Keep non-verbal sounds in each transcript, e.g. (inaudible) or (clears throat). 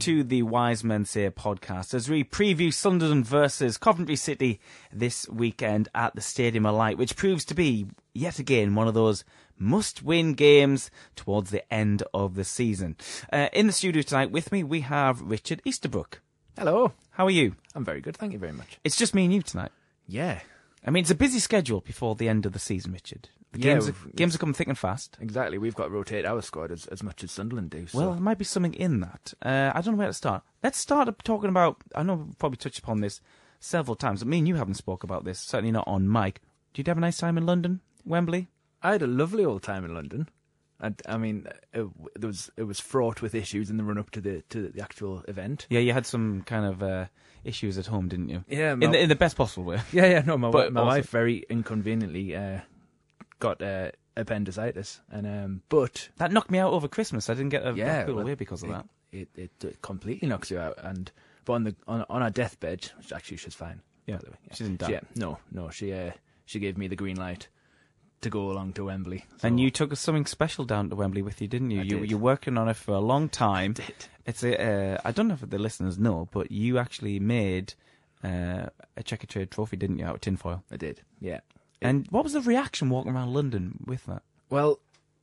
To the Wise Men Say podcast as we preview Sunderland versus Coventry City this weekend at the Stadium of Light, which proves to be yet again one of those must win games towards the end of the season. Uh, in the studio tonight with me, we have Richard Easterbrook. Hello. How are you? I'm very good, thank you very much. It's just me and you tonight. Yeah, I mean, it's a busy schedule before the end of the season, Richard. The Yeah, games, are, we've- games are coming thick and fast. exactly. We've got to rotate our squad as, as much as Sunderland do. So. Well, there might be something in that. Uh, I don't know where to start. Let's start talking about. I know we've probably touched upon this several times, but me and you haven't spoke about this. Certainly not on mic. Did you have a nice time in London, Wembley? I had a lovely old time in London. I, I mean, it, there was it was fraught with issues in the run up to the to the actual event. Yeah, you had some kind of uh, issues at home, didn't you? Yeah, In the, in the best possible way. yeah, yeah. No, my, (laughs) But my also- wife very inconveniently uh, got uh, appendicitis, and um, but That knocked me out over Christmas. I didn't get a yeah, pulled well, away because of it, that. It, it it completely knocks you out, and but on the on on our deathbed, which actually she's fine. Yeah, by the way, she didn't die. Yeah, no, no, she uh, she gave me the green light to go along to Wembley. And you took something special down to Wembley with you, didn't you? I you did. you're working on it for a long time. did. It's a. Uh, I don't know if the listeners know, but you actually made uh, a Checkatrade trophy, didn't you, out of tinfoil? I did, yeah. And what was the reaction walking around London with that? Well,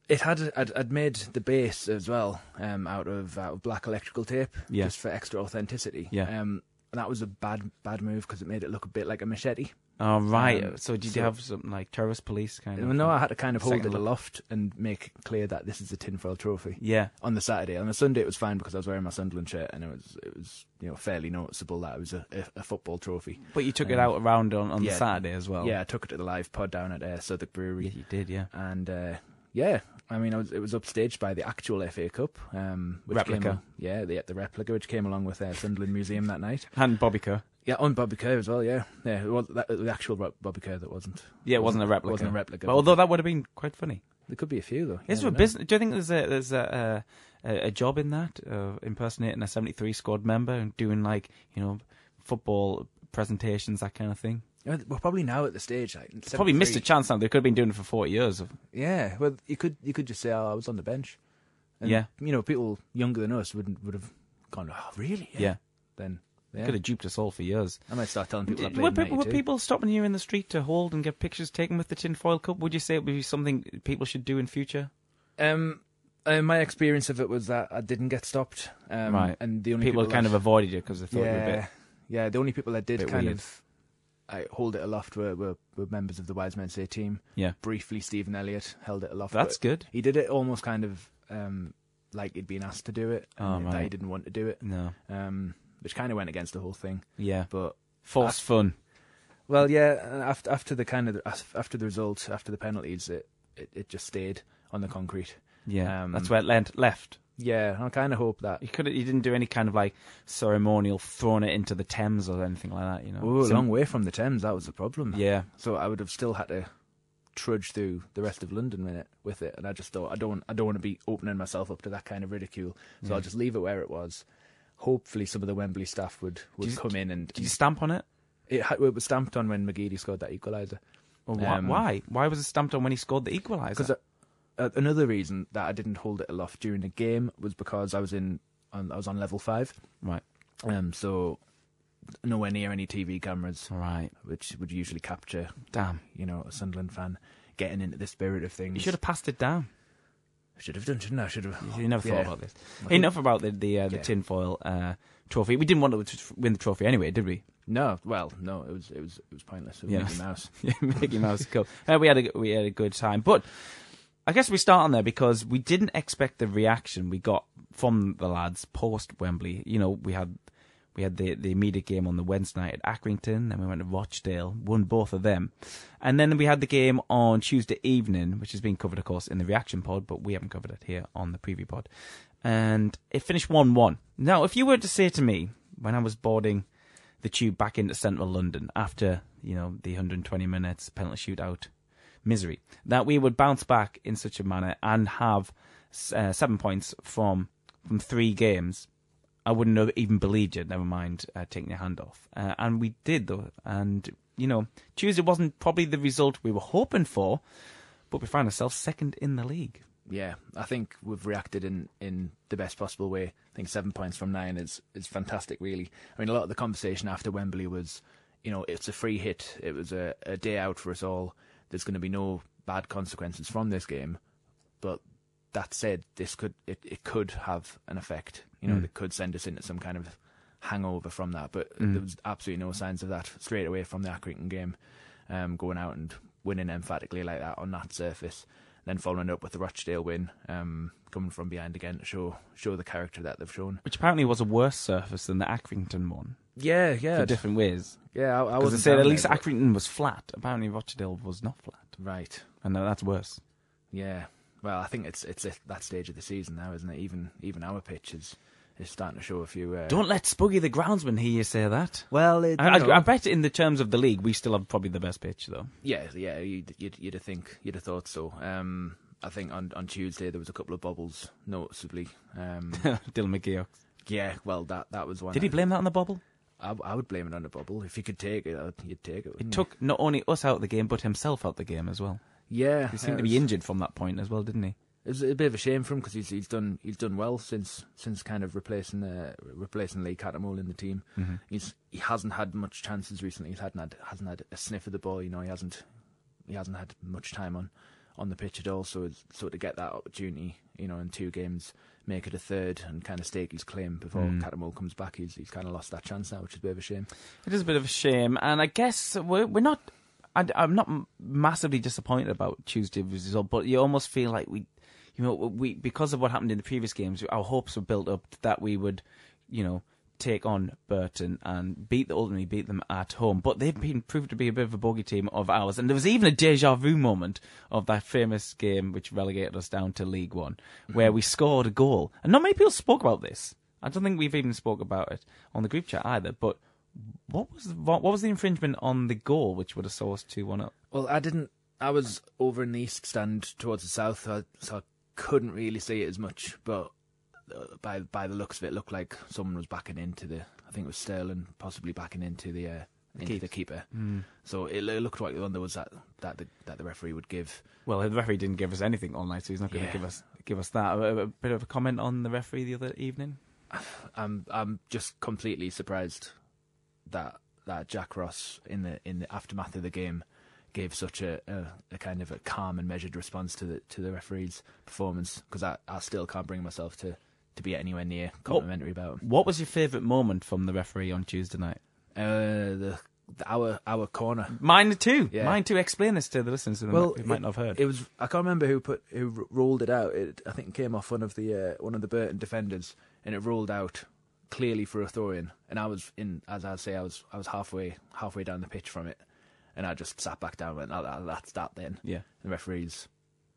it had I'd, I'd made the base as well um, out of out of black electrical tape Yeah. just for extra authenticity. Yeah. Um, and that was a bad bad move because it made it look a bit like a machete. Oh right. Um, so did you so- have something like terrorist police kind of? no, I had to kind of hold it aloft and make clear that this is a tinfoil trophy. Yeah. On the Saturday, on the Sunday, it was fine because I was wearing my Sunderland shirt, and it was it was you know fairly noticeable that it was a, a, a football trophy. But you took it Um, out around on, on yeah. the Saturday as well. Yeah, I took it to the live pod down at uh, Southwark Brewery. Yeah, you did. Yeah. and uh, yeah, I mean, I was, it was upstaged by the actual FA Cup, um, which Replica. Came, yeah, the the replica, which came along with uh, Sunderland Museum that night. (laughs) And Bobby Kerr. Yeah, on Bobby Kerr as well. Yeah, yeah, it was that, the actual Bobby Kerr that wasn't. Yeah, it wasn't a replica. Wasn't a replica. But although that would have been quite funny. there could be a few though. Is there a know. business? Do you think there's a there's a a, a job in that uh, impersonating a '73 squad member and doing like you know football presentations that kind of thing? Yeah, We're probably now at the stage. Like, Probably missed a 73. chance now. They could have been doing it for 40 years. Of, Yeah, well, you could you could just say, "Oh, I was on the bench." And, Yeah. you know, people younger than us would would have gone, "Oh, really?" yeah. Then yeah, could have duped us all for years. I might start telling people I Did- played were, people, were people stopping you in the street to hold and get pictures taken with the tinfoil cup? Would you say it would be something people should do in future? Um, uh, my experience of it was that I didn't get stopped. Um, Right. And the only People, people, kind that, of avoided you because they thought you were a yeah, bit. yeah. The only people that did kind weird. of I hold it aloft were, were were members of the Wise Men Say team. Yeah, Briefly, Stephen Elliott held it aloft. that's good. He did it almost kind of um, like he'd been asked to do it, Oh, and that he didn't want to do it, No, um, which kind of went against the whole thing. yeah, But forced fun. well, yeah. After after the kind of after the result, after the penalties, it it, it just stayed on the concrete. Yeah, um, that's where it lent, left. Yeah, I kind of hope that You could, you didn't do any kind of like ceremonial throwing it into the Thames or anything like that. You know, Oh, a long way from the Thames. That was the problem. Yeah, So I would have still had to trudge through the rest of London with it, with it. And I just thought I don't I don't want to be opening myself up to that kind of ridicule. So I'll just leave it where it was. Hopefully, some of the Wembley staff would, would you- come in and did you stamp on it? it, it was stamped on when McGeady scored that equaliser. Or why? Um, why? Why was it stamped on when he scored the equaliser? Because uh, another reason that I didn't hold it aloft during the game was because I was in on, I was on level five. right, Um, so nowhere near any TV cameras, Right. which would usually capture damn. you know a Sunderland fan getting into the spirit of things. You should have passed it down. Should have done, shouldn't I? Should have. You never thought Yeah. about this. I Enough about the the, uh, the Yeah. tinfoil uh, trophy. We didn't want to win the trophy anyway, did we? No, well, no, it was it was it was pointless. It was Yeah. Mickey Mouse. (laughs) Mickey Mouse Cup. Uh, we had a we had a good time, but I guess we start on there because we didn't expect the reaction we got from the lads post Wembley. You know, we had we had the the immediate game on the Wednesday night at Accrington, then we went to Rochdale, won both of them, and then we had the game on Tuesday evening, which has been covered, of course, in the reaction pod, but we haven't covered it here on the preview pod, and it finished one one. Now, if you were to say to me when I was boarding the tube back into central London after, you know, the 120 minutes penalty shootout misery, that we would bounce back in such a manner and have uh, seven points from from three games, I wouldn't have even believed you, never mind uh, taking your hand off. Uh, and we did, though. And, you know, Tuesday wasn't probably the result we were hoping for, but we found ourselves second in the league. yeah, I think we've reacted in, in the best possible way. I think seven points from nine is is fantastic. Really, I mean, a lot of the conversation after Wembley was, you know, it's a free hit. It was a, a day out for us all. There's going to be no bad consequences from this game, but that said, this could it, it could have an effect. You know, Mm. it could send us into some kind of hangover from that. But Mm. there was absolutely no signs of that straight away from the Accrington game. Um, going out and winning emphatically like that on that surface, then following up with the Rochdale win, um, coming from behind again to show show the character that they've shown. Which apparently was a worse surface than the Accrington one Yeah, yeah, for different ways. yeah. I, I wasn't said at least there, Accrington was flat. Apparently Rochdale was not flat, right. and that's worse. Yeah. Well, I think it's it's at that stage of the season now, isn't it? Even even our pitch is is starting to show a few. Uh, Don't let Spuggy the groundsman hear you say that. well, it, I, I, I bet in the terms of the league, we still have probably the best pitch, though. Yeah, yeah, you'd, you'd, you'd have think you'd have thought so. Um, I think on, on Tuesday there was a couple of bubbles, noticeably. Um, (laughs) Dylan McGeouch. yeah, well, that that was one. Did he blame that on the bubble? I, I would blame it on the bubble. If you could take it, I'd- you'd take it. It wouldn't you? took not only us out of the game, but himself out of the game as well. Yeah, He seemed to be was- injured from that point as well, didn't he? It was a bit of a shame for him because he's he's done he's done well since since kind of replacing uh, replacing Lee Cattermole in the team. Mm-hmm. He's he hasn't had much chances recently. He's hadn't had hasn't had a sniff of the ball. You know, he hasn't he hasn't had much time on on the pitch at all. So it's, so to get that opportunity, you know, in two games, make it a third, and kind of stake his claim before Mm. Cattermole comes back, he's he's kind of lost that chance now, which is a bit of a shame. It is a bit of a shame, and I guess we're we're not. I, I'm not massively disappointed about Tuesday's result, but you almost feel like we, you know, we because of what happened in the previous games, our hopes were built up that we would, you know, take on Burton and beat the ultimately beat them at home. But they've been proved to be a bit of a bogey team of ours, and there was even a deja vu moment of that famous game which relegated us down to League One, mm-hmm. where we scored a goal, and not many people spoke about this. I don't think we've even spoke about it on the group chat either, but what was the, what was the infringement on the goal which would have saw us two one up? Well, I didn't. I was over in the east stand towards the south, so I, so I couldn't really see it as much. But uh, by by the looks of it, it looked like someone was backing into the. I think it was Sterling, possibly backing into the uh, into the keeper. So it, it looked like the one that was that that the, that the referee would give. Well, the referee didn't give us anything all night, so he's not going to Yeah. give us give us that. A, a bit of a comment on the referee the other evening. I'm I'm just completely surprised that that Jack Ross in the in the aftermath of the game gave such a, a, a kind of a calm and measured response to the to the referee's performance because I, I still can't bring myself to, to be anywhere near complimentary about him. What was your favourite moment from the referee on Tuesday night? Uh, the, the our our corner. Mine too. Yeah. Mine too. Explain this to the listeners who Well, might, not have heard. It was I can't remember who put who rolled it out. It, I think it came off one of the uh, one of the Burton defenders, and it rolled out clearly for a throw in. And I was in, as I say, I was I was halfway halfway down the pitch from it, and I just sat back down and went, oh, that, "That's that." Then yeah, the referee's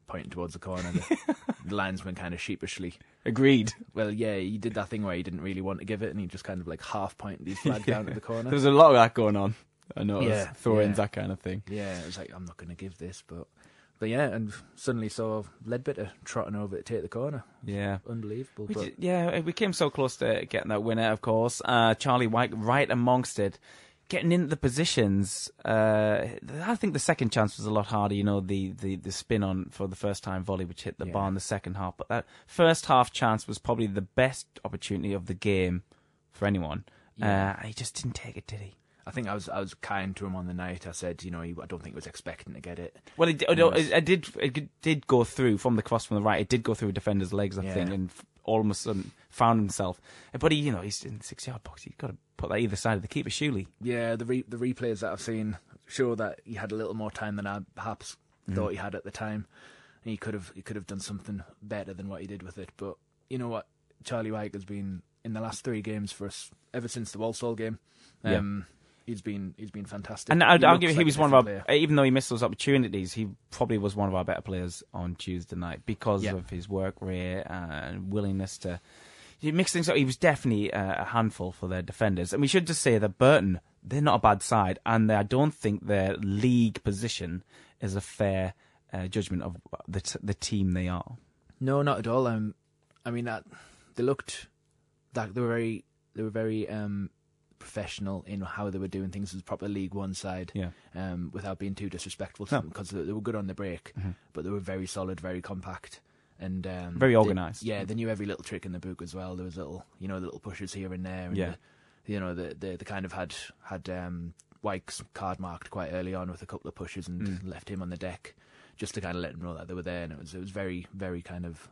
pointing towards the corner. The, (laughs) the linesman kind of sheepishly. agreed. Well, yeah, he did that thing where he didn't really want to give it, and he just kind of like half pointed his flag down to the corner. There's a lot of that going on. I know. Yeah, throw-ins, yeah. that kind of thing. Yeah, it was like I'm not going to give this, but but yeah, and suddenly saw Leadbitter trotting over to take the corner. Yeah. Unbelievable. We but did, yeah, we came so close to getting that winner, of course. Uh, Charlie Wyke right amongst it, getting into the positions. Uh, I think the second chance was a lot harder. You know, the, the, the spin on for the first time volley, which hit the Yeah. bar in the second half. But that first half chance was probably the best opportunity of the game for anyone. Yeah. Uh, he just didn't take it, did he? I think I was I was kind to him on the night. I said, you know, he, I don't think he was expecting to get it. Well, it, it, it, it did. It did go through from the cross from the right. It did go through a defender's legs, I Yeah. think, and f- all of a sudden found himself. But he, you know, he's in the six-yard box. You've got to put that either side of the keeper, surely. Yeah, the re- the replays that I've seen show that he had a little more time than I perhaps mm. thought he had at the time. He could have he could have done something better than what he did with it. But you know what, Charlie Wyke has been in the last three games for us ever since the Walsall game. Yeah. Um, He's been he's been fantastic. And I'd He argue looks he like was one of our, player. even though he missed those opportunities, he probably was one of our better players on Tuesday night because Yeah. of his work rate and willingness to. He mixed things up. He was definitely uh, a handful for their defenders. And we should just say that Burton, they're not a bad side, and I don't think their league position is a fair uh, judgment of the t- the team they are. No, not at all. Um, I mean that they looked that they were very they were very um professional in how they were doing things as a proper League One side. Yeah. Um, without being too disrespectful to No. them because they, they were good on the break, Mhm. but they were very solid, very compact. and um, Very organised. Yeah, they knew every little trick in the book as well. There was little, you know, little pushes here and there. And Yeah. the- you know, the the they kind of had had um, Wyke's card marked quite early on with a couple of pushes and Mm. left him on the deck just to kind of let him know that they were there. And it was it was very very kind of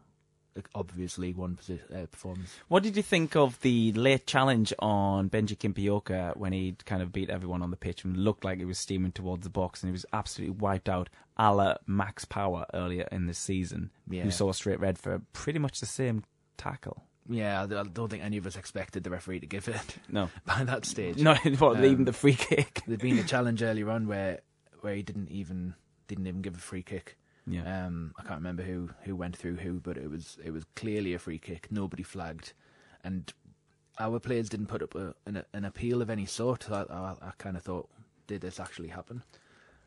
obvious League One uh, performance. What did you think of the late challenge on Benji Kimpioka when he kind of beat everyone on the pitch and looked like he was steaming towards the box and he was absolutely wiped out a la Max Power earlier in the season, Yeah. who saw a straight red for pretty much the same tackle? Yeah, I I don't think any of us expected the referee to give it (laughs) No. (laughs) by that stage. Not what, Um, even the free kick. There'd been a (laughs) challenge earlier on where where he didn't even didn't even give a free kick. Yeah. Um, I can't remember who who went through who, but it was it was clearly a free kick. Nobody flagged, and our players didn't put up a, an, an appeal of any sort. I, I, I kind of thought, did this actually happen?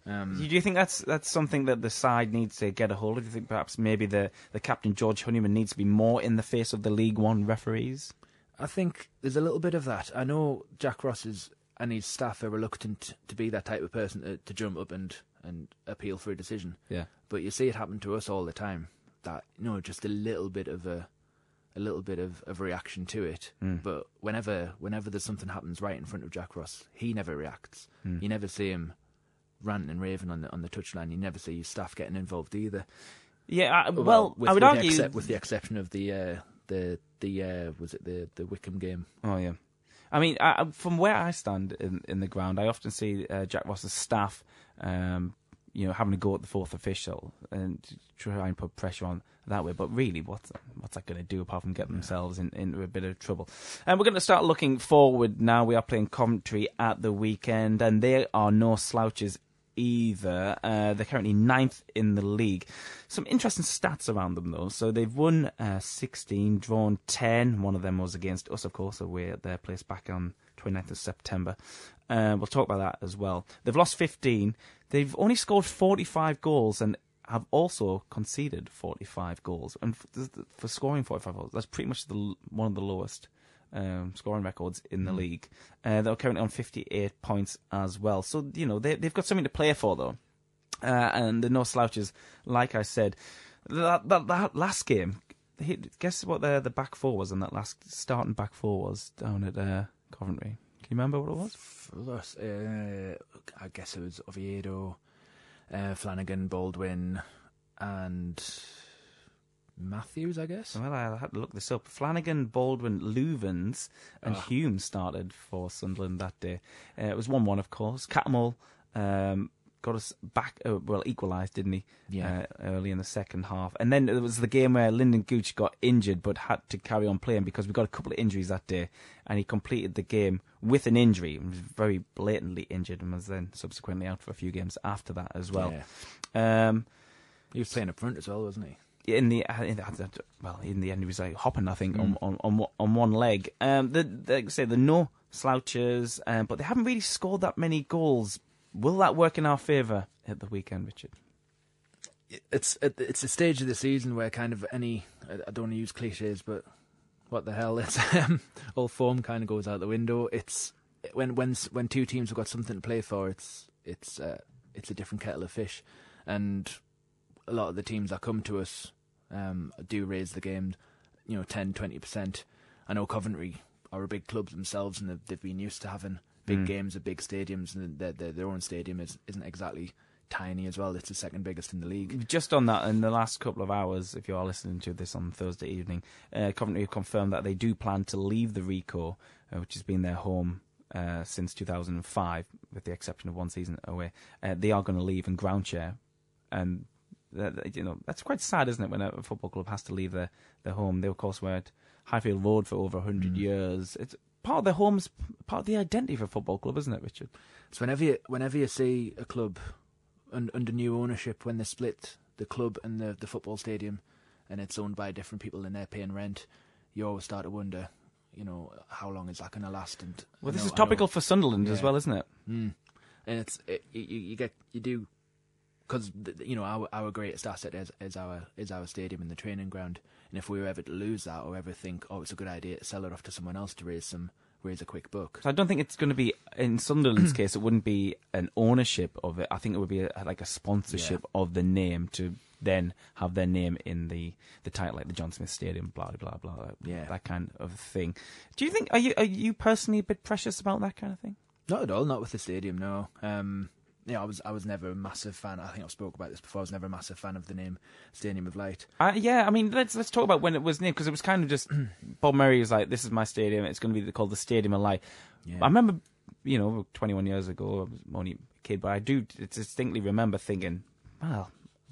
Um, Do you think that's that's something that the side needs to get a hold of? Do you think perhaps maybe the, the captain George Honeyman needs to be more in the face of the League One referees? I think there's a little bit of that. I know Jack Ross is and his staff are reluctant to be that type of person to, to jump up and, and appeal for a decision. Yeah. But you see it happen to us all the time. That you know, just a little bit of a a little bit of, of reaction to it. Mm. But whenever whenever there's something happens right in front of Jack Ross, he never reacts. Mm. You never see him ranting and raving on the on the touchline. You never see his staff getting involved either. Yeah, I, well, with, I would argue. the excep- with the exception of the uh, the the uh, was it the the Wycombe game. Oh yeah, I mean, I, from where I stand in in the ground, I often see uh, Jack Ross's staff, um, you know, having to go at the fourth official and try and put pressure on that way. But really, what's what's that going to do apart from get themselves in, into a bit of trouble? And we're going to start looking forward now. We are playing Coventry at the weekend, and there are no slouches either. Uh, they're currently ninth in the league. Some interesting stats around them, though. So they've won uh, 16, drawn 10. One of them was against us, of course, away at their place back on 29th of September. Uh, we'll talk about that as well. They've lost 15. They've only scored 45 goals and have also conceded 45 goals. And for, for scoring 45 goals, that's pretty much the, one of the lowest um, scoring records in the league. Uh, they're currently on 58 points as well. So, you know, they, they've got something to play for, though. Uh, and the no slouches, like I said. That, that, that last game, guess what the, the back four was, and that last starting back four was down at uh, Coventry. Can you remember what it was? Us, uh, I guess it was Oviedo, uh, Flanagan, Baldwin, and Matthews. I guess. Well, I had to look this up. Flanagan, Baldwin, Loovens, and Ah. Hume started for Sunderland that day. Uh, it was 1 1, of course. Cattermole um, got us back, uh, well, equalised, didn't he? Yeah. Uh, early in the second half. And then there was the game where Lyndon Gooch got injured but had to carry on playing because we got a couple of injuries that day. And he completed the game with an injury. He was very blatantly injured and was then subsequently out for a few games after that as well. Yeah. Um, He was playing up front as well, wasn't he? In the, uh, in the well, in the end, he was like hopping. I think on Mm. on on, one- on one leg. Um, the, the like I say the no slouchers, um, but they haven't really scored that many goals. Will that work in our favour at the weekend, Richard? It's it's a stage of the season where kind of any I I don't want to use cliches, but what the hell? It's (laughs) um, all form kind of goes out the window. It's when when when two teams have got something to play for. It's it's uh, it's a different kettle of fish, and a lot of the teams that come to us um, do raise the game, you know, 10 20 percent. I know Coventry are a big club themselves, and they've, they've been used to having big Mm. games at big stadiums, and their their, their own stadium is, isn't exactly tiny as well. It's the second biggest in the league. Just on that, in the last couple of hours, if you are listening to this on Thursday evening, uh, Coventry have confirmed that they do plan to leave the Ricoh, uh, which has been their home uh, since 2005, with the exception of one season away. Uh, they are going to leave and ground share, and that, you know that's quite sad, isn't it? When a football club has to leave their, their home. They of course were at Highfield Road for over 100 Mm. years. It's part of their home's part of the identity of a football club, isn't it, Richard? So whenever you whenever you see a club un, under new ownership, when they split the club and the the football stadium, and it's owned by different people and they're paying rent, you always start to wonder, you know, how long is that going to last? And Well, this know- is topical for Sunderland as well, isn't it? Mm. And it's it, you, you get you do because you know our our greatest asset is is our is our stadium and the training ground. And if we were ever to lose that or ever think, oh, it's a good idea to sell it off to someone else to raise some raise a quick buck. So I don't think it's going to be in Sunderland's (clears throat) case. It wouldn't be an ownership of it. I think it would be a, like a sponsorship of the name to then have their name in the, the title, like the John Smith Stadium, blah blah blah, blah Yeah. that kind of thing. Do you think are you are you personally a bit precious about that kind of thing? Not at all. Not with the stadium. No. Um, yeah, I was I was never a massive fan. I think I've spoke about this before. I was never a massive fan of the name Stadium of Light. Uh, yeah, I mean, let's let's talk about when it was named because it was kind of just (clears throat) Bob Murray was like, "This is my stadium. It's going to be called the Stadium of Light." Yeah. I remember, you know, 21 years ago, I was only a kid, but I do distinctly remember thinking, "Well,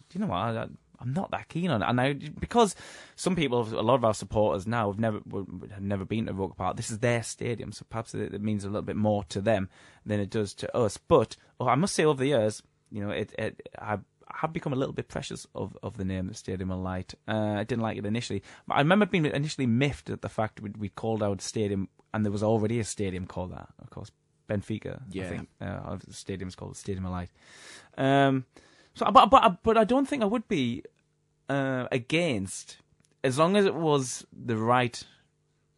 do you know what? I, I'm not that keen on it." And I because some people, a lot of our supporters now have never have never been to Roker Park. This is their stadium, so perhaps it, it means a little bit more to them than it does to us. But oh, I must say, over the years, you know, it, it I have become a little bit precious of, of the name the Stadium of Light. Uh, I didn't like it initially. But I remember being initially miffed at the fact we, we called our stadium, and there was already a stadium called that. Of course, Benfica. I Yeah. think uh, the stadium's called Stadium of Light. Um, so, but but but I don't think I would be uh, against as long as it was the right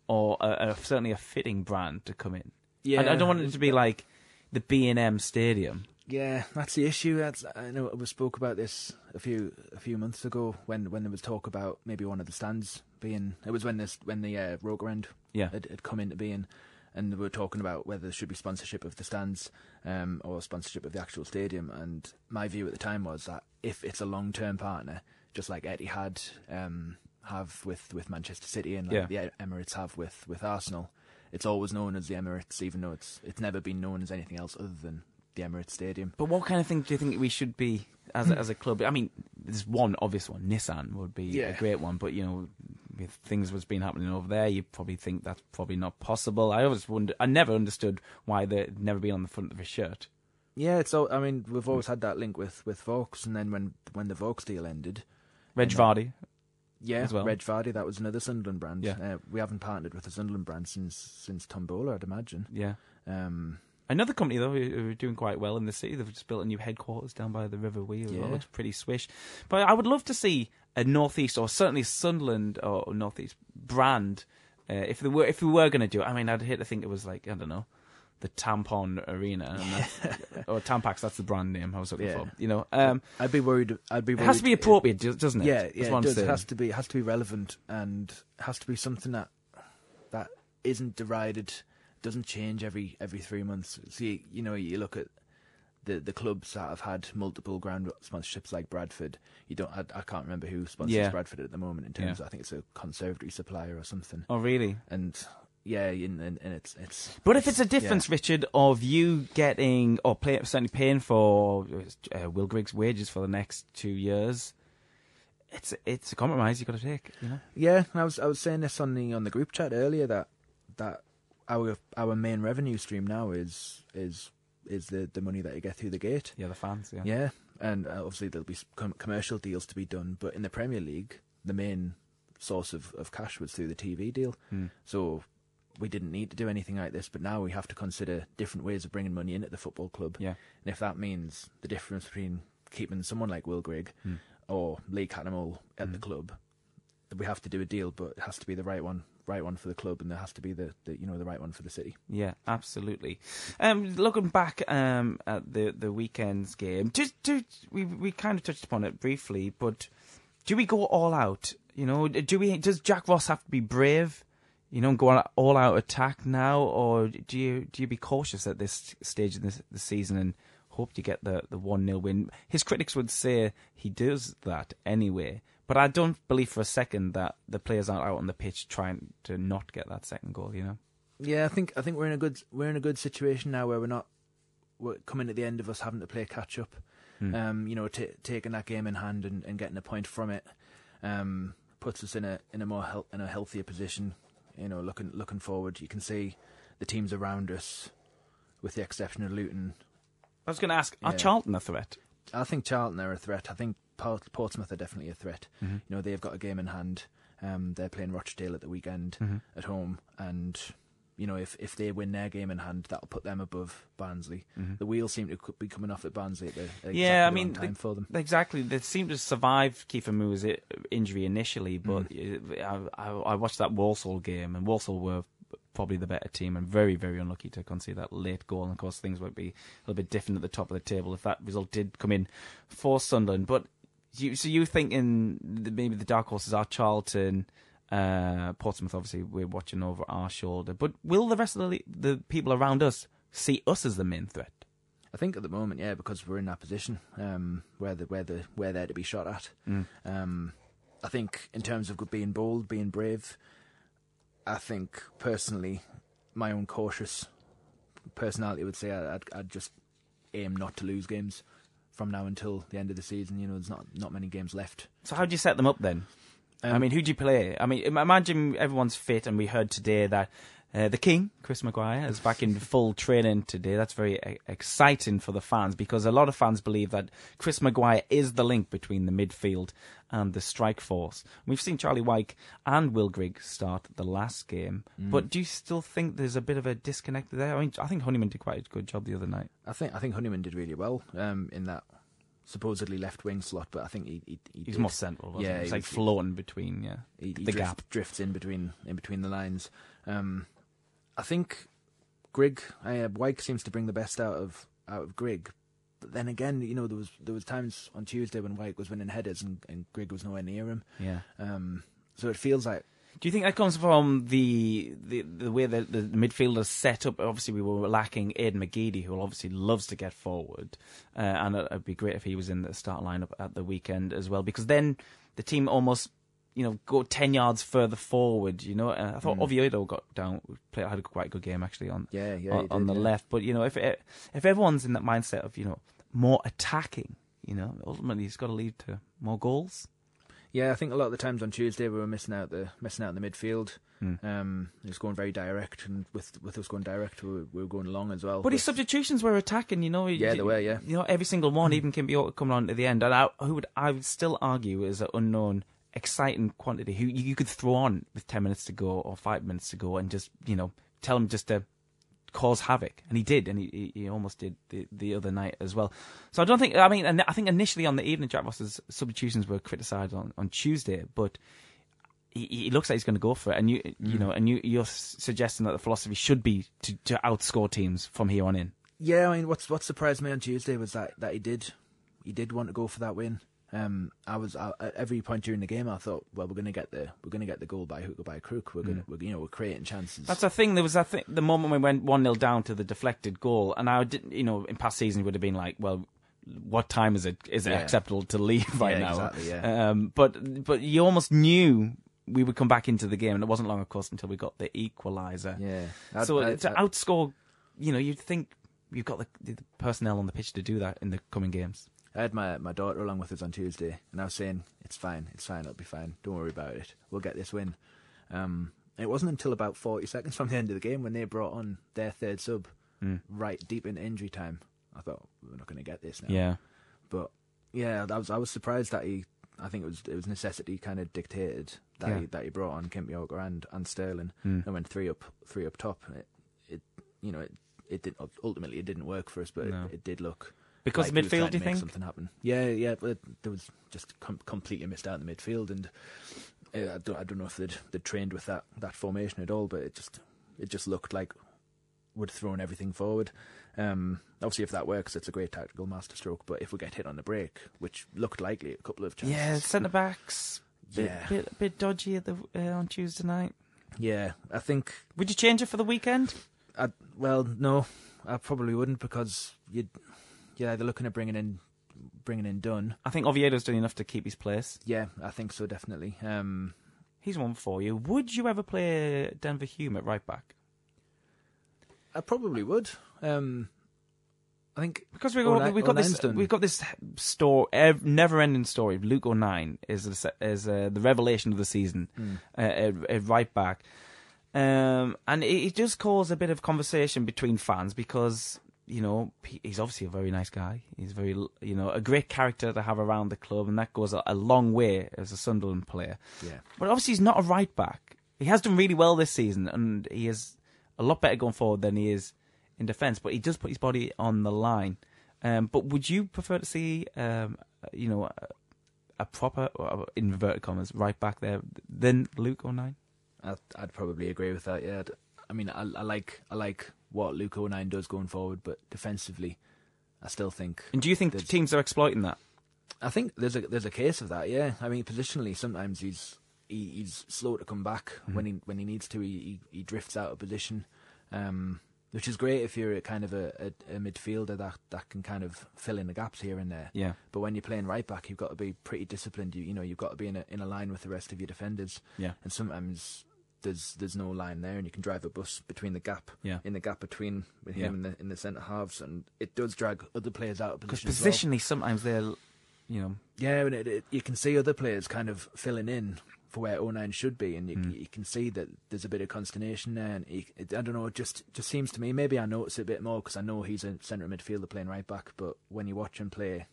or a, a, certainly a fitting brand to come in. I, I don't want it to be like the B and M Stadium. Yeah, that's the issue. That's I know we spoke about this a few a few months ago when when there was talk about maybe one of the stands being. It was when this when the uh, Roker End Yeah. had, had come into being, and they were talking about whether there should be sponsorship of the stands um, or sponsorship of the actual stadium. And my view at the time was that if it's a long term partner, just like Etihad um, have with, with Manchester City and like Yeah. the Emirates have with, with Arsenal, it's always known as the Emirates, even though it's it's never been known as anything else other than the Emirates Stadium. But what kind of thing do you think we should be as a, as a club? I mean, there's one obvious one. Nissan would be Yeah. a great one, but you know, with things what's been happening over there, you probably think that's probably not possible. I always wonder. I never understood why they'd never been on the front of a shirt. Yeah, it's all, I mean we've always had that link with with Vaux, and then when when the Vaux deal ended, Reg Vardy. yeah, As well. Reg Vardy, that was another Sunderland brand. Yeah. Uh, we haven't partnered with the Sunderland brand since since Tombola, I'd imagine. Yeah. Um, Another company though who who are doing quite well in the city. They've just built a new headquarters down by the River well. Yeah. looks pretty swish. But I would love to see a northeast or certainly Sunderland or northeast brand. Uh, if they were if we were going to do it, I mean, I'd hate to think it was like I don't know, the Tampon Arena and that's, or Tampax. That's the brand name I was looking Yeah. for. You know, um, I'd be worried. I'd be. it has to be appropriate, do- doesn't it? Yeah, yeah, it does. It has to be. It has to be relevant, and has to be something that that isn't derided. Doesn't change every every three months. See, you know, you look at the the clubs that have had multiple ground sponsorships, like Bradford. You don't. I, I can't remember who sponsors Yeah. Bradford at the moment. In terms, Yeah. of, I think it's a conservatory supplier or something. Oh, really? And yeah, and, and, and it's it's. But if it's a difference, Richard, of you getting or pay, certainly paying for uh, Will Grigg's wages for the next two years, it's it's a compromise you've got to take. You know. Yeah, I was I was saying this on the on the group chat earlier that that our our main revenue stream now is is is the the money that you get through the gate. Yeah, the fans. Yeah. Yeah, and uh, obviously there'll be com- commercial deals to be done, but in the Premier League, the main source of, of cash was through the TV deal. Hmm. So we didn't need to do anything like this, but now we have to consider different ways of bringing money in at the football club. Yeah. And if that means the difference between keeping someone like Will Grigg Hmm. or Lee Cattermole at the club, that we have to do a deal, but it has to be the right one, right one for the club, and there has to be the, the you know the right one for the city. Yeah, absolutely. Um, looking back um, at the the weekend's game, just do, we we kind of touched upon it briefly, but do we go all out? You know, do we? Does Jack Ross have to be brave? You know, go on all out attack now, or do you do you be cautious at this stage the, the season and hope to get the the one 0 win? His critics would say he does that anyway, but I don't believe for a second that the players aren't out on the pitch trying to not get that second goal. You know. Yeah, I think I think we're in a good we're in a good situation now where we're not we're coming at the end of us having to play catch up. Hmm. Um, you know, t- taking that game in hand and, and getting a point from it um, puts us in a in a more hel- in a healthier position. You know, looking looking forward, you can see the teams around us, with the exception of Luton. I was going to ask, are Charlton a threat? I think Charlton are a threat. I think Portsmouth are definitely a threat. Mm-hmm. You know, they've got a game in hand. Um, they're playing Rochdale at the weekend Mm-hmm. at home, and you know, if if they win their game in hand, that'll put them above Barnsley. The wheels seem to be coming off at Barnsley at the Mm-hmm. Yeah, I mean, time for them. Exactly. They seem to survive Kiefer Moore's injury initially, but Mm. I, I, I watched that Walsall game, and Walsall were probably the better team and very, very unlucky to concede that late goal. And of course, things would be a little bit different at the top of the table if that result did come in for Sunderland. But you, so you thinking maybe the dark horses are Charlton, uh, Portsmouth? Obviously, we're watching over our shoulder. But will the rest of the the people around us see us as the main threat? I think at the moment, yeah, because we're in that position um, where the where the where they're to be shot at. Mm. Um, I think in terms of being bold, being brave, I think personally, my own cautious personality would say I'd, I'd just aim not to lose games from now until the end of the season. You know, there's not not many games left. So how do you set them up then? I Um, mean, who do you play? I mean, imagine everyone's fit, and we heard today that uh, the King, Chris Maguire, is back in full training today. That's very e- exciting for the fans because a lot of fans believe that Chris Maguire is the link between the midfield and the strike force. We've seen Charlie Wyke and Will Grigg start the last game, but do you still think there's a bit of a disconnect there? I mean, I think Honeyman did quite a good job the other night. I think I think Honeyman did really well um, in that supposedly left wing slot, but I think he he, he He's did. more central. Wasn't Yeah, he? he It's like floating between, yeah, he, he the drift- gap. drifts in between in between the lines. Um, I think Grigg uh, Wyke seems to bring the best out of out of Grigg. But then again, you know, there was there was times on Tuesday when Wyke was winning headers and, and Grigg was nowhere near him. yeah. Um, so it feels like Do you think that comes from the the, the way that the midfielders set up? Obviously, we were lacking Aiden McGeady, who obviously loves to get forward, uh, and it'd be great if he was in the start lineup at the weekend as well, because then the team almost, you know, go ten yards further forward. You know, uh, I thought Mm. Oviedo got down, played, had a quite good game actually on yeah, yeah, on, he on the yeah. left. But you know, if it, if everyone's in that mindset of you know more attacking, you know, ultimately it's got to lead to more goals. Yeah, I think a lot of the times on Tuesday we were missing out the missing out in the midfield. Mm. Um, it was going very direct, and with with us going direct, we were, we were going long as well. But his substitutions were attacking, you know. Yeah, they were, yeah. You know, every single one, even Kimby coming on at the end. And I, who would I would still argue is an unknown, exciting quantity who you, you could throw on with ten minutes to go or five minutes to go and just you know tell him just to cause havoc, and he did, and he he, he almost did the, the other night as well. So I don't think I mean, I think initially on the evening, Jack Ross's substitutions were criticised on on Tuesday, but. He, he looks like he's going to go for it, and you, you mm. know, and you, you're suggesting that the philosophy should be to, to outscore teams from here on in. Yeah, I mean, what's what surprised me on Tuesday was that, that he did he did want to go for that win. Um, I was I, at every point during the game, I thought, well, we're going to get the we're going to get the goal by hook or by crook. We're going to we're, you know we're creating chances. That's the thing. There was that thing, the moment we went one 0 down to the deflected goal, and I didn't. You know, in past seasons would have been like, well, what time is it? Is it Yeah. acceptable to leave right Yeah, now? exactly, yeah. Um, but but you almost knew we would come back into the game, and it wasn't long, of course, until we got the equaliser. yeah. I'd- so I'd- to I'd- outscore, you know, you'd think you've got the, the personnel on the pitch to do that in the coming games. I had my, my daughter along with us on Tuesday, and I was saying, it's fine, it's fine, it'll be fine. Don't worry about it. We'll get this win. Um, it wasn't until about 40 seconds (laughs) from the end of the game when they brought on their third sub, Mm. right deep in injury time. I thought, we're not going to get this now. Yeah. But yeah, I was I was surprised that he. I think it was it was necessity kind of dictated that Yeah. he that he brought on Kimpioka and and Sterling Mm. and went three up three up top. And it, it you know it it did ultimately it didn't work for us, but No. it, it did look Because like we were midfield, do you make think? something happen? Yeah, yeah, but there was just com- completely missed out in the midfield, and uh, I don't I don't know if they'd they'd trained with that that formation at all, but it just it just looked like would thrown everything forward. Um, obviously, if that works, it's a great tactical masterstroke. But if we get hit on the break, which looked likely, a couple of chances. Yeah, centre backs. Bit, Yeah. bit, bit dodgy at the uh, on Tuesday night. yeah. I think. Would you change it for the weekend? I, well, no, I probably wouldn't because you'd you're either looking at bringing in bringing in Dunne. I think Oviedo's done enough to keep his place. Yeah, I think so, definitely. Um, He's one for you. Would you ever play Denver Hume at right back? I probably would. Um, I think Because we've Oh, got, oh, got this we've got this store ev- never-ending story. Luke O'Nien is the se- is uh, the revelation of the season Mm. uh, at, at right back, um, and it, it does cause a bit of conversation between fans because you know he's obviously a very nice guy. He's very you know a great character to have around the club, and that goes a, a long way as a Sunderland player. yeah, But obviously, he's not a right back. He has done really well this season, and he is a lot better going forward than he is in defence. But he does put his body on the line. Um, but would you prefer to see, um, you know, a, a proper, uh, in inverted commas, right back there than Luke O'Nien? I'd, I'd probably agree with that. Yeah, I'd, I mean, I, I like I like what Luke O'Nien does going forward, but defensively, I still think. And do you think teams are exploiting that? I think there's a there's a case of that. Yeah, I mean, positionally, sometimes he's he, he's slow to come back when he when he needs to. He he, he drifts out of position, um, which is great if you're a kind of a, a, a midfielder that that can kind of fill in the gaps here and there. Yeah. But when you're playing right back, you've got to be pretty disciplined. You you know you've got to be in a in a line with the rest of your defenders. Yeah. And sometimes there's there's no line there, and you can drive a bus between the gap. Yeah. In the gap between with Yeah. him and the in the centre halves, and it does drag other players out of Because position. well. positionally, sometimes they're, you know, Yeah, and it, it, you can see other players kind of filling in for where O'Nien should be, and you, Mm. you can see that there's a bit of consternation there. And he, it, I don't know, it just just seems to me. Maybe I notice it a bit more because I know he's a centre midfielder playing right back. But when you watch him play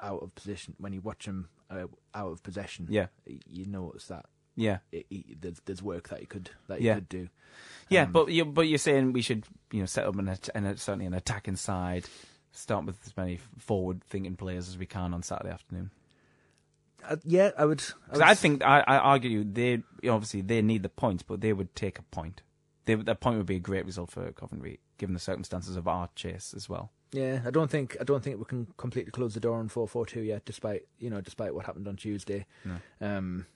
out of position, when you watch him uh, out of possession, Yeah. you notice that yeah, it, he, there's there's work that he could that he Yeah. could do. yeah. Um, but you but you're saying we should, you know, set up an, an certainly an attacking side, start with as many forward-thinking players as we can on Saturday afternoon. Uh, yeah, I would. I, would I think I, I argue they you obviously they need the points, but they would take a point. They, that point would be a great result for Coventry, given the circumstances of our chase as well. Yeah, I don't think I don't think we can completely close the door on four four two yet, despite you know despite what happened on Tuesday. No. Um,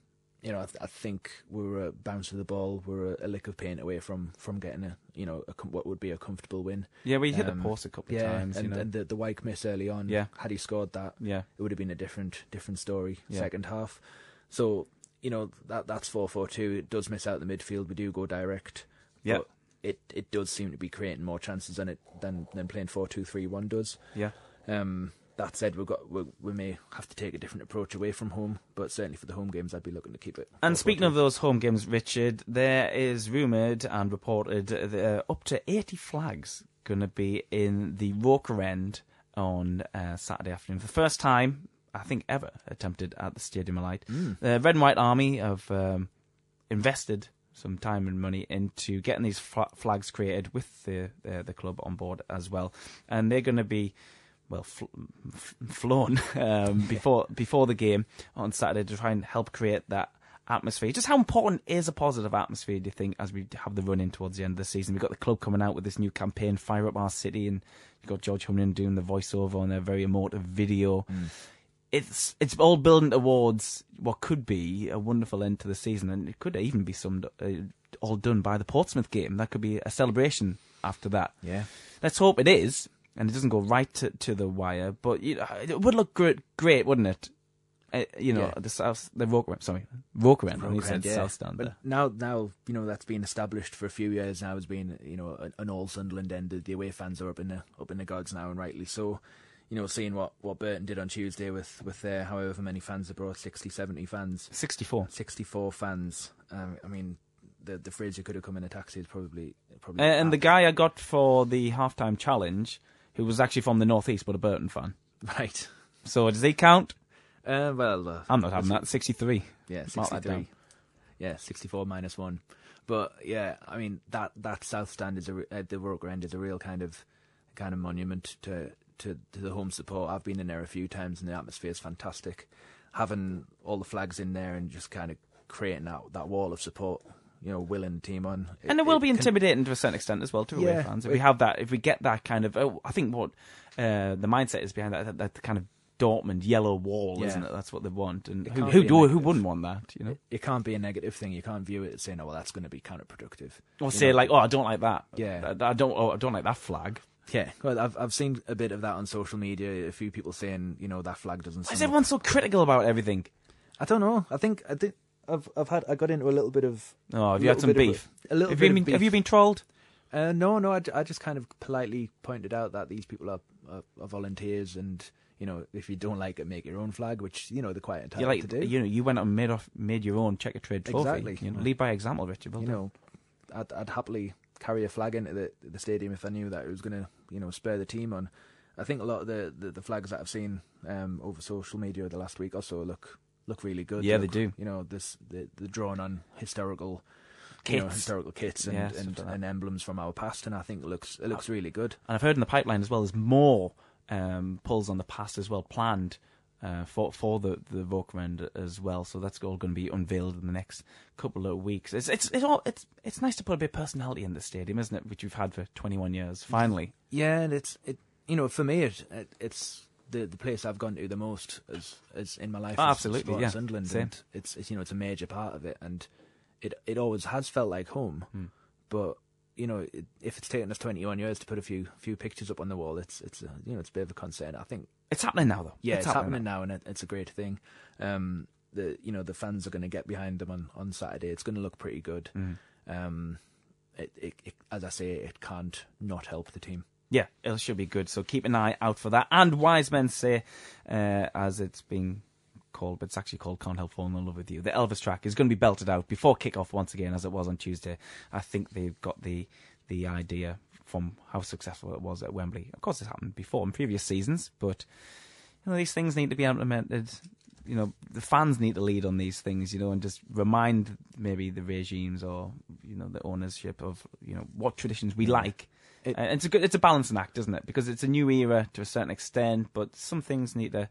you know, I, th- I think we were a bounce of the ball, we were a, a lick of paint away from from getting a you know a, what would be a comfortable win. Yeah, we hit Um, the post a couple of times. and, you know. and the the Wyke miss early on. Yeah. had he scored that, yeah, it would have been a different different story. Yeah. Second half, so you know that that's four four two. It does miss out the midfield. We do go direct. Yeah. it it does seem to be creating more chances than it than than playing four two three one does. yeah. Um, that said, we've got we, we may have to take a different approach away from home, but certainly for the home games, I'd be looking to keep it. And speaking of those home games, Richard, there is rumoured and reported that uh, up to 80 flags going to be in the Roker end on uh, Saturday afternoon. For the first time, I think, ever attempted at the Stadium of Light. The Red and White Army have um, invested some time and money into getting these fla- flags created with the, the the club on board as well, and they're going to be well fl- f- flown um, (laughs) before before the game on Saturday to try and help create that atmosphere. Just how important is a positive atmosphere? Do you think as we have the run in towards the end of the season? We've got the club coming out with this new campaign, Fire Up Our City, and you've got George Humlin doing the voiceover on a very emotive video it's it's all building towards what could be a wonderful end to the season, and it could even be summed uh, all done by the Portsmouth game. That could be a celebration after that. Yeah, Let's hope it is, and it doesn't go right to, to the wire. But you know, it would look great, great, wouldn't it? Uh, you know, Yeah. the south, the Roker, sorry, Roker end. when you said yeah. south stand But there. now, now you know that's been established for a few years now as being you know an, an all Sunderland end. The away fans are up in the up in the gods now, and rightly so. You know, seeing what, what Burton did on Tuesday with with their however many fans they brought, 60, 70 fans, Sixty-four. 64 fans. Um, I mean, the the phrase you could have come in a taxi is probably probably. Uh, and the guy I got for the halftime challenge, who was actually from the northeast but a Burton fan. right. So does he count? Uh, well, uh, I'm not having that. Sixty-three. Yeah, 63. Yeah, 64 minus 1. But yeah, I mean that that south stand is a re- uh, the Roker end is a real kind of kind of monument to, to to the home support. I've been in there a few times and the atmosphere is fantastic. Having all the flags in there and just kind of creating that that wall of support, you know, willing team on. and it will be can- intimidating to a certain extent as well to away Yeah, fans. If it- we have that, if we get that kind of, oh, I think what uh, the mindset is behind that, that, that kind of Dortmund yellow wall, Yeah. isn't it? That's what they want, and It who who, be do, who wouldn't want that? You know, It, it can't be a negative thing. You can't view it as saying, "Oh, well, that's going to be counterproductive." or You say know, like, oh, I don't like that. Yeah. I, I don't. Oh, I don't like that flag. Yeah, well, I've I've seen a bit of that on social media. A few people saying, you know, that flag doesn't. Why is sum up everyone so critical about everything? I don't know. I think I think I've I've had I got into a little bit of Oh, have you had some of a- beef? A, little Have bit you of been beef. Have you been trolled? Uh, no, no. I just kind of politely pointed out that these people are, are, are volunteers, and you know, if you don't like it, make your own flag, which you know they're quite entitled You like, to do. you know, you went out and made off, made your own Checkatrade trophy. Exactly. You know, lead by example, Richard. Well you done. know, I'd, I'd happily carry a flag into the the stadium if I knew that it was going to you know spur the team on. I think a lot of the, the, the flags that I've seen um, over social media the last week or so look look really good. Yeah, they Look- do. You know, this the the drawn on historical. You know, historical kits and, Yeah, and, like and emblems from our past, and I think it looks it looks really good. And I've heard in the pipeline as well, there's more um, pulls on the past as well planned uh, for for the the Roker end as well. So that's all going to be unveiled in the next couple of weeks. It's it's it's all it's it's nice to put a bit of personality in the stadium, isn't it? Which we've had for 21 years. Finally, Yeah, and it's it. You know, for me, it, it it's the the place I've gone to the most as as in my life. Oh, absolutely, yeah. Sunderland, Same. and it's, it's you know it's a major part of it, and it it always has felt like home. Hmm. But you know, it, if it's taken us twenty one years to put a few few pictures up on the wall, it's it's a, you know it's a bit of a concern. I think it's happening now, though. yeah, it's, happening, now. now, and it, it's a great thing. Um, the you know the fans are going to get behind them on, on Saturday. It's going to look pretty good. Mm. Um, it, it, it as I say, it can't not help the team. Yeah, it should be good. So keep an eye out for that. And wise men say, uh, as it's being called, but it's actually called "Can't Help Falling in Love with You." The Elvis track is going to be belted out before kick-off once again, as it was on Tuesday. I think they've got the the idea from how successful it was at Wembley. Of course, it's happened before in previous seasons, but you know these things need to be implemented. You know, the fans need to lead on these things. You know, and just remind maybe the regimes or you know the ownership of you know what traditions we like. It- And it's a good, it's a balancing act, isn't it? Because it's a new era to a certain extent, but some things need to,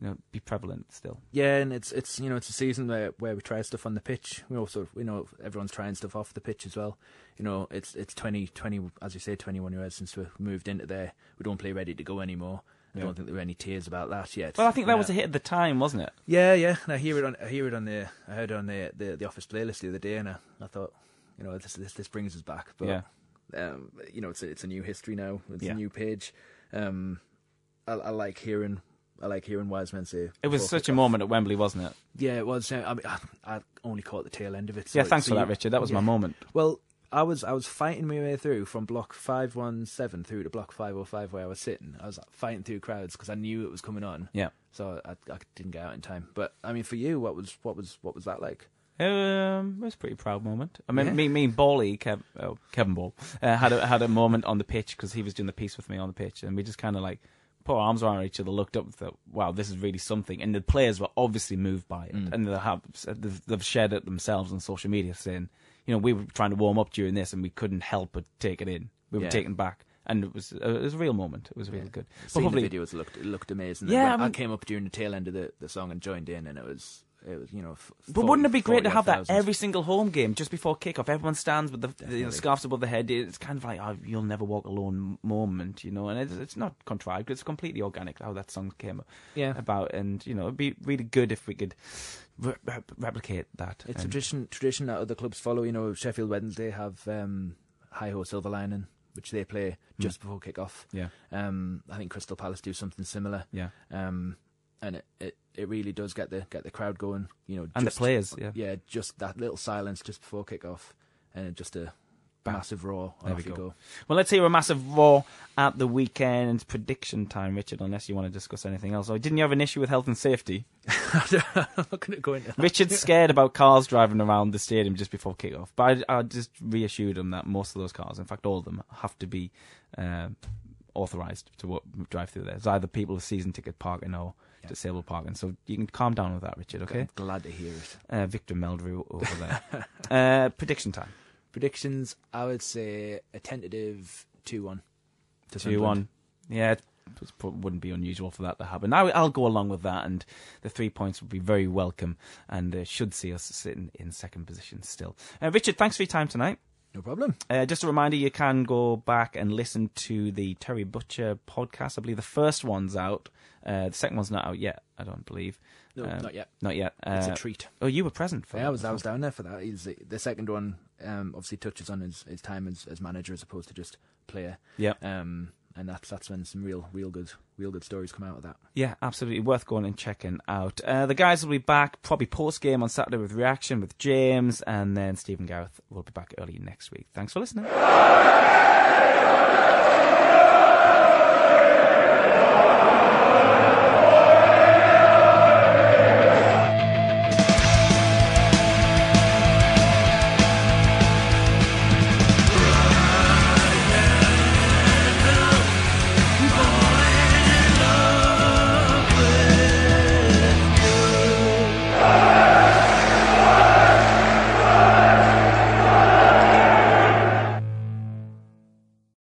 you know, be prevalent still. Yeah, and it's it's you know it's a season where where we try stuff on the pitch. We also you know everyone's trying stuff off the pitch as well. You know it's it's 20, 20 as you say twenty one years since we moved into there. We don't play ready to go anymore. I don't think there were any tears about that yet. Well, I think that was a hit at the time, wasn't it? Yeah, yeah. And I hear it on I hear it on the I heard it on the the, the office playlist the other day, and I, I thought, you know, this this this brings us back. But Yeah. Um, you know, it's a, it's a new history now. It's Yeah. a new page. Um, I, I like hearing I like hearing wise men say. It was such a kickoff. moment at Wembley, wasn't it? Yeah, it was. I mean, I, I only caught the tail end of it. So, yeah, thanks for that, Richard. That was my moment. Well, I was I was fighting my way through from block five one seven through to block five oh five where I was sitting. I was fighting through crowds because I knew it was coming on. Yeah. So I, I didn't get out in time. But I mean, for you, what was what was what was that like? Um, it was a pretty proud moment. I mean, Yeah. me, me, and Bally, Kev, oh, Kevin Ball, uh, had a had a moment on the pitch because he was doing the piece with me on the pitch, and we just kind of like put our arms around each other, looked up, and thought, "Wow, this is really something." And the players were obviously moved by it, Mm. and they have they've, they've shared it themselves on social media, saying, "You know, we were trying to warm up during this, and we couldn't help but take it in. We were Yeah. taken back." And it was, it was a real moment. It was really Yeah. good. But probably- the videos looked it looked amazing. Yeah, I mean- I came up during the tail end of the, the song and joined in, and it was it was you know. f- But 40 wouldn't it be great to have that every single home game just before kickoff? Everyone stands with the, the you know, scarves above their head. It's kind of like oh, you'll never walk alone moment, you know. And it's, it's not contrived. It's completely organic how that song came Yeah, about. And you know, it'd be really good if we could re- re- replicate that. it's a And- tradition tradition that other clubs follow. You know, Sheffield Wednesday have um, Hi Ho Silver Lining, which they play just before kickoff. yeah, Um, I think Crystal Palace do something similar. yeah, Um, and it, it, it really does get the get the crowd going. You know, and just, the players. Yeah, Yeah, just that little silence just before kickoff, and just a Bam. massive roar. There we go. go. Well, let's hear a massive roar at the weekend prediction time, Richard. Unless you want to discuss anything else, or didn't you have an issue with health and safety? (laughs) (laughs) I'm not going to go into that. Richard's scared about cars driving around the stadium just before kickoff, but I, I just reassured him that most of those cars, in fact all of them, have to be uh, authorised to drive through there. It's either people with season ticket parking or Yeah. disabled parking. So you can calm down with that, Richard. Okay, I'm glad to hear it. uh, Victor Meldrew over there. (laughs) uh, prediction time: Predictions, I would say a tentative 2 1. two one. Yeah. It wouldn't be unusual for that to happen. I, I'll go along with that, and the three points would be very welcome, and uh, should see us sitting in second position still. Uh, Richard, thanks for your time tonight. No problem. Uh, just a reminder, you can go back and listen to the Terry Butcher podcast. I believe the first one's out. Uh, the second one's not out yet, I don't believe. No, Um, not yet. Not yet. It's Uh, a treat. oh, you were present for Yeah, that I was I was down there for that. He's, the second one um, obviously touches on his, his time as, as manager as opposed to just player. Yeah. Um, and that's that's when some real real good real good stories come out of that. Yeah, absolutely worth going and checking out. Uh, the guys will be back probably post game on Saturday with reaction with James, and then Stephen Gareth will be back early next week. Thanks for listening.